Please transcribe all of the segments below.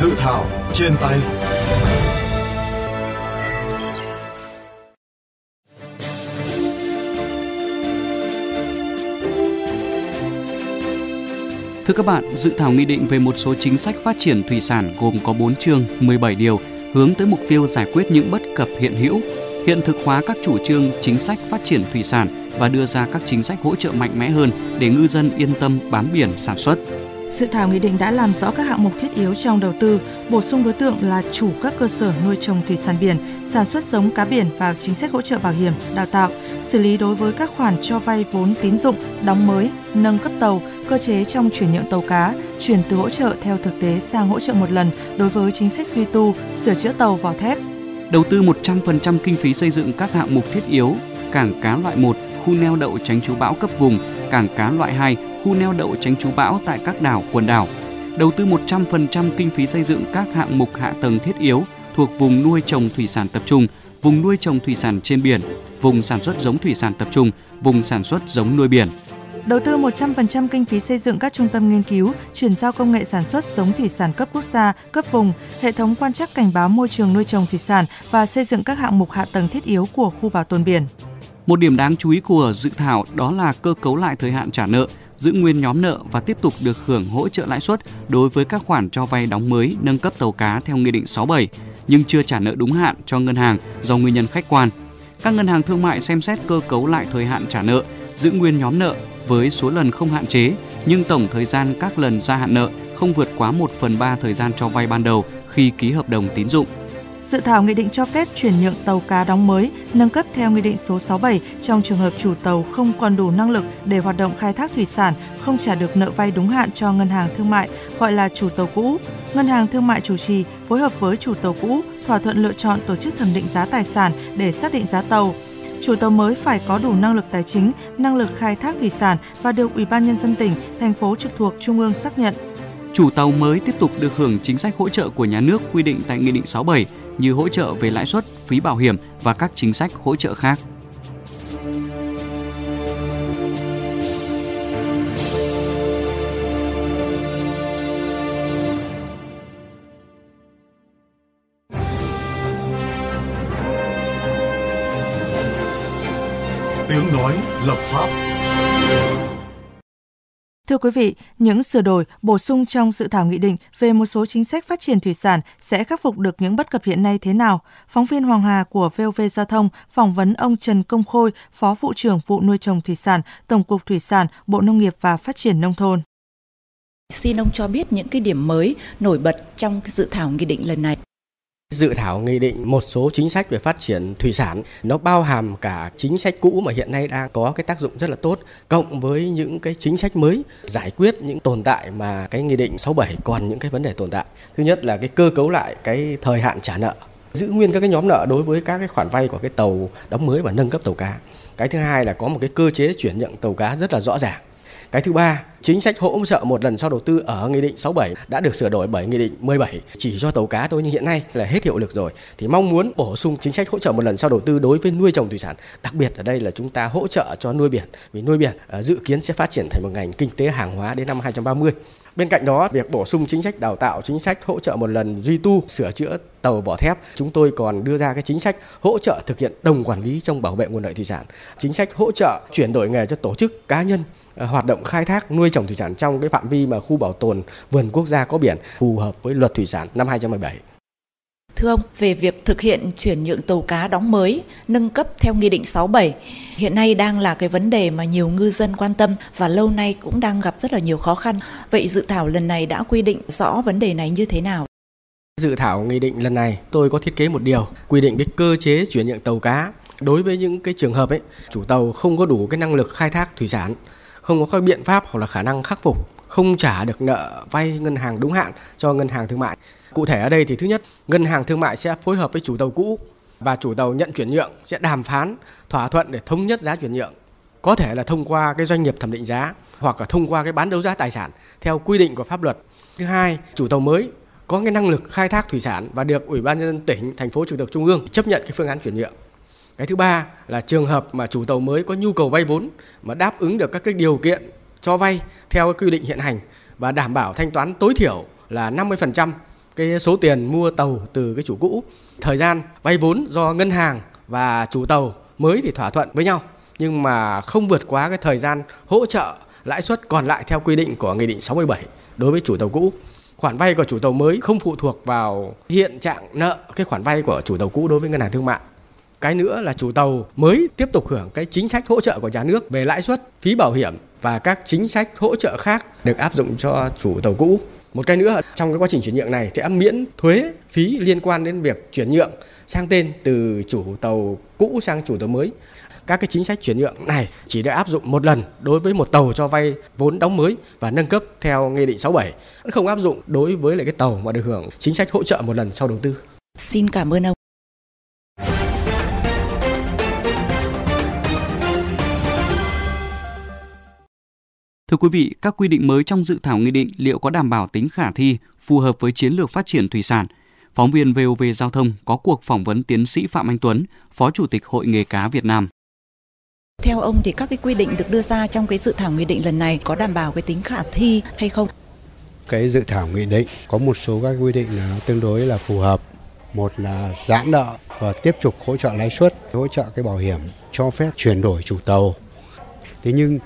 Dự thảo trên tay Thưa các bạn, dự thảo nghị định về một số chính sách phát triển thủy sản gồm có 4 chương, 17 điều, hướng tới mục tiêu giải quyết những bất cập hiện hữu, hiện thực hóa các chủ trương, chính sách phát triển thủy sản và đưa ra các chính sách hỗ trợ mạnh mẽ hơn để ngư dân yên tâm bám biển sản xuất. Dự thảo nghị định đã làm rõ các hạng mục thiết yếu trong đầu tư, bổ sung đối tượng là chủ các cơ sở nuôi trồng thủy sản biển, sản xuất giống cá biển vào chính sách hỗ trợ bảo hiểm, đào tạo, xử lý đối với các khoản cho vay vốn tín dụng, đóng mới, nâng cấp tàu, cơ chế trong chuyển nhượng tàu cá, chuyển từ hỗ trợ theo thực tế sang hỗ trợ một lần đối với chính sách duy tu, sửa chữa tàu vỏ thép. Đầu tư 100% kinh phí xây dựng các hạng mục thiết yếu, cảng cá loại 1, khu neo đậu tránh trú bão cấp vùng, cảng cá loại 2, khu neo đậu tránh trú bão tại các đảo, quần đảo. Đầu tư 100% kinh phí xây dựng các hạng mục hạ tầng thiết yếu thuộc vùng nuôi trồng thủy sản tập trung, vùng nuôi trồng thủy sản trên biển, vùng sản xuất giống thủy sản tập trung, vùng sản xuất giống nuôi biển. Đầu tư 100% kinh phí xây dựng các trung tâm nghiên cứu, chuyển giao công nghệ sản xuất giống thủy sản cấp quốc gia, cấp vùng, hệ thống quan trắc cảnh báo môi trường nuôi trồng thủy sản và xây dựng các hạng mục hạ tầng thiết yếu của khu bảo tồn biển. Một điểm đáng chú ý của dự thảo đó là cơ cấu lại thời hạn trả nợ, giữ nguyên nhóm nợ và tiếp tục được hưởng hỗ trợ lãi suất đối với các khoản cho vay đóng mới, nâng cấp tàu cá theo Nghị định 67, nhưng chưa trả nợ đúng hạn cho ngân hàng do nguyên nhân khách quan. Các ngân hàng thương mại xem xét cơ cấu lại thời hạn trả nợ, giữ nguyên nhóm nợ với số lần không hạn chế, nhưng tổng thời gian các lần gia hạn nợ không vượt quá 1 phần 3 thời gian cho vay ban đầu khi ký hợp đồng tín dụng. Dự thảo nghị định cho phép chuyển nhượng tàu cá đóng mới, nâng cấp theo nghị định số 67 trong trường hợp chủ tàu không còn đủ năng lực để hoạt động khai thác thủy sản, không trả được nợ vay đúng hạn cho ngân hàng thương mại, gọi là chủ tàu cũ. Ngân hàng thương mại chủ trì phối hợp với chủ tàu cũ thỏa thuận lựa chọn tổ chức thẩm định giá tài sản để xác định giá tàu. Chủ tàu mới phải có đủ năng lực tài chính, năng lực khai thác thủy sản và được Ủy ban nhân dân tỉnh, thành phố trực thuộc trung ương xác nhận. Chủ tàu mới tiếp tục được hưởng chính sách hỗ trợ của nhà nước quy định tại Nghị định 67 như hỗ trợ về lãi suất, phí bảo hiểm và các chính sách hỗ trợ khác. Tiếng nói lập pháp Thưa quý vị, những sửa đổi, bổ sung trong dự thảo nghị định về một số chính sách phát triển thủy sản sẽ khắc phục được những bất cập hiện nay thế nào? Phóng viên Hoàng Hà của VOV Giao thông phỏng vấn ông Trần Công Khôi, Phó vụ trưởng vụ nuôi trồng thủy sản, Tổng cục Thủy sản, Bộ Nông nghiệp và Phát triển nông thôn. Xin ông cho biết những cái điểm mới nổi bật trong dự thảo nghị định lần này. Dự thảo nghị định một số chính sách về phát triển thủy sản, nó bao hàm cả chính sách cũ mà hiện nay đang có cái tác dụng rất là tốt, cộng với những cái chính sách mới giải quyết những tồn tại mà cái nghị định 67 còn những cái vấn đề tồn tại. Thứ nhất là cái cơ cấu lại cái thời hạn trả nợ, giữ nguyên các cái nhóm nợ đối với các cái khoản vay của cái tàu đóng mới và nâng cấp tàu cá. Cái thứ hai là có một cái cơ chế chuyển nhượng tàu cá rất là rõ ràng cái thứ ba, chính sách hỗ trợ một lần sau đầu tư ở Nghị định 67 đã được sửa đổi bởi Nghị định 17 chỉ cho tàu cá thôi nhưng hiện nay là hết hiệu lực rồi. Thì mong muốn bổ sung chính sách hỗ trợ một lần sau đầu tư đối với nuôi trồng thủy sản. Đặc biệt ở đây là chúng ta hỗ trợ cho nuôi biển vì nuôi biển ờ, dự kiến sẽ phát triển thành một ngành kinh tế hàng hóa đến năm 2030. Bên cạnh đó, việc bổ sung chính sách đào tạo, chính sách hỗ trợ một lần duy tu, sửa chữa tàu vỏ thép, chúng tôi còn đưa ra cái chính sách hỗ trợ thực hiện đồng quản lý trong bảo vệ nguồn lợi thủy sản, chính sách hỗ trợ chuyển đổi nghề cho tổ chức cá nhân hoạt động khai thác nuôi trồng thủy sản trong cái phạm vi mà khu bảo tồn vườn quốc gia có biển phù hợp với luật thủy sản năm 2017. Thưa ông, về việc thực hiện chuyển nhượng tàu cá đóng mới, nâng cấp theo Nghị định 67, hiện nay đang là cái vấn đề mà nhiều ngư dân quan tâm và lâu nay cũng đang gặp rất là nhiều khó khăn. Vậy dự thảo lần này đã quy định rõ vấn đề này như thế nào? Dự thảo nghị định lần này tôi có thiết kế một điều quy định cái cơ chế chuyển nhượng tàu cá đối với những cái trường hợp ấy chủ tàu không có đủ cái năng lực khai thác thủy sản không có các biện pháp hoặc là khả năng khắc phục không trả được nợ vay ngân hàng đúng hạn cho ngân hàng thương mại. Cụ thể ở đây thì thứ nhất, ngân hàng thương mại sẽ phối hợp với chủ tàu cũ và chủ tàu nhận chuyển nhượng sẽ đàm phán thỏa thuận để thống nhất giá chuyển nhượng. Có thể là thông qua cái doanh nghiệp thẩm định giá hoặc là thông qua cái bán đấu giá tài sản theo quy định của pháp luật. Thứ hai, chủ tàu mới có cái năng lực khai thác thủy sản và được Ủy ban nhân dân tỉnh, thành phố trực thuộc trung ương chấp nhận cái phương án chuyển nhượng. Cái thứ ba là trường hợp mà chủ tàu mới có nhu cầu vay vốn mà đáp ứng được các cái điều kiện cho vay theo quy định hiện hành và đảm bảo thanh toán tối thiểu là 50% cái số tiền mua tàu từ cái chủ cũ. Thời gian vay vốn do ngân hàng và chủ tàu mới thì thỏa thuận với nhau, nhưng mà không vượt quá cái thời gian hỗ trợ lãi suất còn lại theo quy định của Nghị định 67 đối với chủ tàu cũ. Khoản vay của chủ tàu mới không phụ thuộc vào hiện trạng nợ, cái khoản vay của chủ tàu cũ đối với ngân hàng thương mại. Cái nữa là chủ tàu mới tiếp tục hưởng cái chính sách hỗ trợ của nhà nước về lãi suất, phí bảo hiểm và các chính sách hỗ trợ khác được áp dụng cho chủ tàu cũ. Một cái nữa trong cái quá trình chuyển nhượng này sẽ miễn thuế phí liên quan đến việc chuyển nhượng sang tên từ chủ tàu cũ sang chủ tàu mới. Các cái chính sách chuyển nhượng này chỉ được áp dụng một lần đối với một tàu cho vay vốn đóng mới và nâng cấp theo Nghị định 67, không áp dụng đối với lại cái tàu mà được hưởng chính sách hỗ trợ một lần sau đầu tư. Xin cảm ơn ông. Thưa quý vị, các quy định mới trong dự thảo nghị định liệu có đảm bảo tính khả thi, phù hợp với chiến lược phát triển thủy sản? Phóng viên VOV Giao thông có cuộc phỏng vấn tiến sĩ Phạm Anh Tuấn, Phó Chủ tịch Hội nghề cá Việt Nam. Theo ông thì các cái quy định được đưa ra trong cái dự thảo nghị định lần này có đảm bảo cái tính khả thi hay không? Cái dự thảo nghị định có một số các quy định là nó tương đối là phù hợp. Một là giãn nợ và tiếp tục hỗ trợ lãi suất, hỗ trợ cái bảo hiểm, cho phép chuyển đổi chủ tàu. Thế nhưng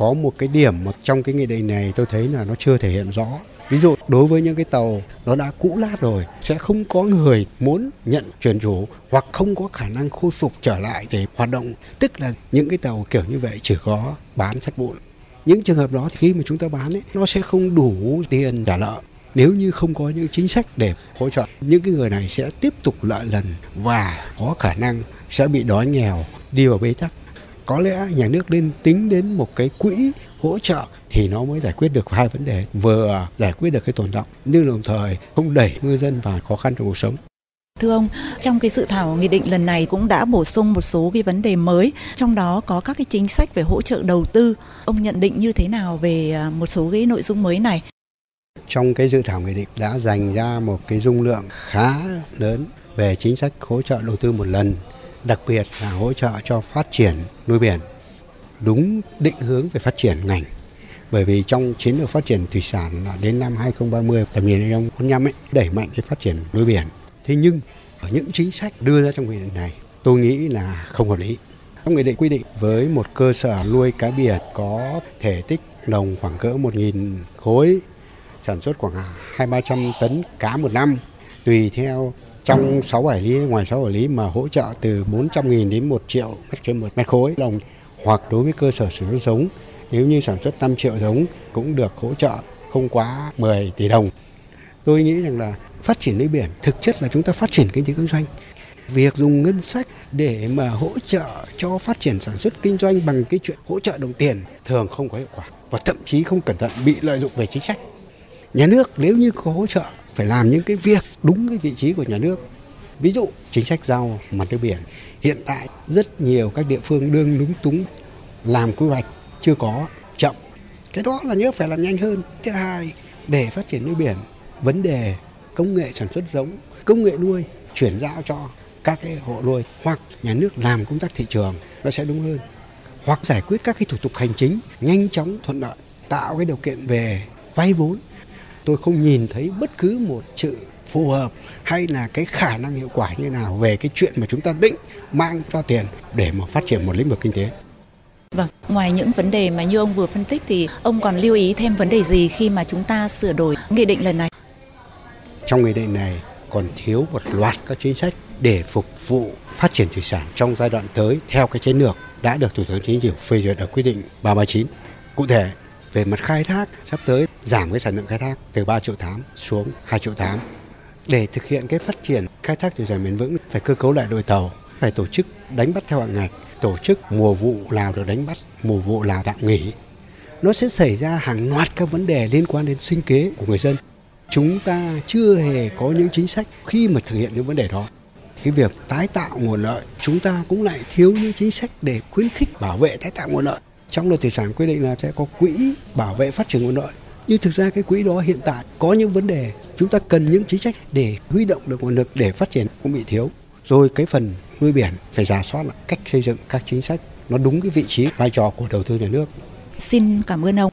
có một cái điểm mà trong cái nghị định này tôi thấy là nó chưa thể hiện rõ. Ví dụ, đối với những cái tàu nó đã cũ lát rồi, sẽ không có người muốn nhận chuyển chủ hoặc không có khả năng khôi phục trở lại để hoạt động. Tức là những cái tàu kiểu như vậy chỉ có bán sắt vụn. Những trường hợp đó thì khi mà chúng ta bán ấy, nó sẽ không đủ tiền trả nợ. Nếu như không có những chính sách để hỗ trợ, những cái người này sẽ tiếp tục lợi lần và có khả năng sẽ bị đói nghèo, đi vào bế tắc có lẽ nhà nước nên tính đến một cái quỹ hỗ trợ thì nó mới giải quyết được hai vấn đề vừa giải quyết được cái tồn động nhưng đồng thời không đẩy ngư dân vào khó khăn trong cuộc sống Thưa ông, trong cái dự thảo nghị định lần này cũng đã bổ sung một số cái vấn đề mới, trong đó có các cái chính sách về hỗ trợ đầu tư. Ông nhận định như thế nào về à, một số cái nội dung mới này? Trong cái dự thảo nghị định đã dành ra một cái dung lượng khá lớn về chính sách hỗ trợ đầu tư một lần đặc biệt là hỗ trợ cho phát triển nuôi biển, đúng định hướng về phát triển ngành. Bởi vì trong chiến lược phát triển thủy sản là đến năm 2030 tầm nhìn 2045 ấy, đẩy mạnh cái phát triển nuôi biển. Thế nhưng, ở những chính sách đưa ra trong nghị định này, tôi nghĩ là không hợp lý. Trong nghị định quy định với một cơ sở nuôi cá biển có thể tích lồng khoảng cỡ 1.000 khối, sản xuất khoảng hai ba trăm tấn cá một năm tùy theo trong 6 hải lý, ngoài 6 hải lý mà hỗ trợ từ 400.000 đến 1 triệu mét trên một mét khối đồng hoặc đối với cơ sở sản xuất giống nếu như sản xuất 5 triệu giống cũng được hỗ trợ không quá 10 tỷ đồng. Tôi nghĩ rằng là phát triển nuôi biển, thực chất là chúng ta phát triển kinh tế kinh doanh. Việc dùng ngân sách để mà hỗ trợ cho phát triển sản xuất kinh doanh bằng cái chuyện hỗ trợ đồng tiền thường không có hiệu quả và thậm chí không cẩn thận bị lợi dụng về chính sách. Nhà nước nếu như có hỗ trợ phải làm những cái việc đúng cái vị trí của nhà nước. Ví dụ, chính sách giao mặt nước biển. Hiện tại, rất nhiều các địa phương đương lúng túng, làm quy hoạch chưa có, chậm. Cái đó là nhớ phải làm nhanh hơn. Thứ hai, để phát triển nuôi biển, vấn đề công nghệ sản xuất giống, công nghệ nuôi chuyển giao cho các cái hộ nuôi hoặc nhà nước làm công tác thị trường, nó sẽ đúng hơn. Hoặc giải quyết các cái thủ tục hành chính, nhanh chóng, thuận lợi, tạo cái điều kiện về vay vốn tôi không nhìn thấy bất cứ một sự phù hợp hay là cái khả năng hiệu quả như nào về cái chuyện mà chúng ta định mang cho tiền để mà phát triển một lĩnh vực kinh tế. Vâng, ngoài những vấn đề mà như ông vừa phân tích thì ông còn lưu ý thêm vấn đề gì khi mà chúng ta sửa đổi nghị định lần này? Trong nghị định này còn thiếu một loạt các chính sách để phục vụ phát triển thủy sản trong giai đoạn tới theo cái chiến lược đã được Thủ tướng Chính phủ phê duyệt ở quyết định 339. Cụ thể, về mặt khai thác sắp tới giảm cái sản lượng khai thác từ 3 triệu thám xuống 2 triệu thám. Để thực hiện cái phát triển khai thác thủy sản bền vững phải cơ cấu lại đội tàu, phải tổ chức đánh bắt theo hạn ngạch, tổ chức mùa vụ nào được đánh bắt, mùa vụ nào tạm nghỉ. Nó sẽ xảy ra hàng loạt các vấn đề liên quan đến sinh kế của người dân. Chúng ta chưa hề có những chính sách khi mà thực hiện những vấn đề đó cái việc tái tạo nguồn lợi chúng ta cũng lại thiếu những chính sách để khuyến khích bảo vệ tái tạo nguồn lợi trong luật thủy sản quy định là sẽ có quỹ bảo vệ phát triển nguồn lợi. Nhưng thực ra cái quỹ đó hiện tại có những vấn đề. Chúng ta cần những chính sách để huy động được nguồn lực để phát triển cũng bị thiếu. Rồi cái phần nuôi biển phải giả soát lại cách xây dựng các chính sách. Nó đúng cái vị trí vai trò của đầu tư nhà nước. Xin cảm ơn ông.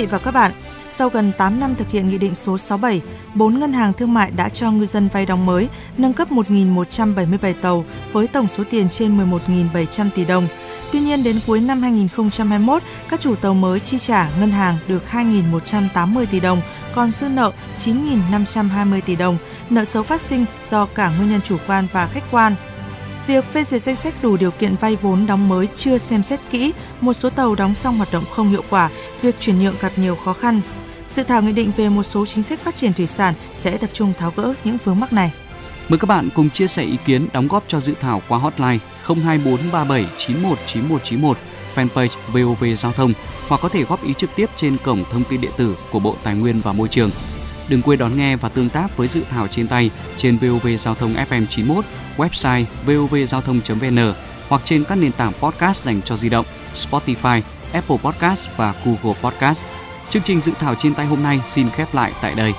Vị và các bạn, sau gần 8 năm thực hiện Nghị định số 67, 4 ngân hàng thương mại đã cho ngư dân vay đóng mới, nâng cấp 1.177 tàu với tổng số tiền trên 11.700 tỷ đồng. Tuy nhiên, đến cuối năm 2021, các chủ tàu mới chi trả ngân hàng được 2.180 tỷ đồng, còn dư nợ 9.520 tỷ đồng, nợ xấu phát sinh do cả nguyên nhân chủ quan và khách quan. Việc phê duyệt danh sách đủ điều kiện vay vốn đóng mới chưa xem xét kỹ, một số tàu đóng xong hoạt động không hiệu quả, việc chuyển nhượng gặp nhiều khó khăn. Dự thảo nghị định về một số chính sách phát triển thủy sản sẽ tập trung tháo gỡ những vướng mắc này. Mời các bạn cùng chia sẻ ý kiến đóng góp cho dự thảo qua hotline 02437919191, fanpage VOV Giao thông hoặc có thể góp ý trực tiếp trên cổng thông tin điện tử của Bộ Tài nguyên và Môi trường. Đừng quên đón nghe và tương tác với dự thảo trên tay trên VOV Giao thông FM 91, website vovgiao thông.vn hoặc trên các nền tảng podcast dành cho di động Spotify, Apple Podcast và Google Podcast. Chương trình dự thảo trên tay hôm nay xin khép lại tại đây.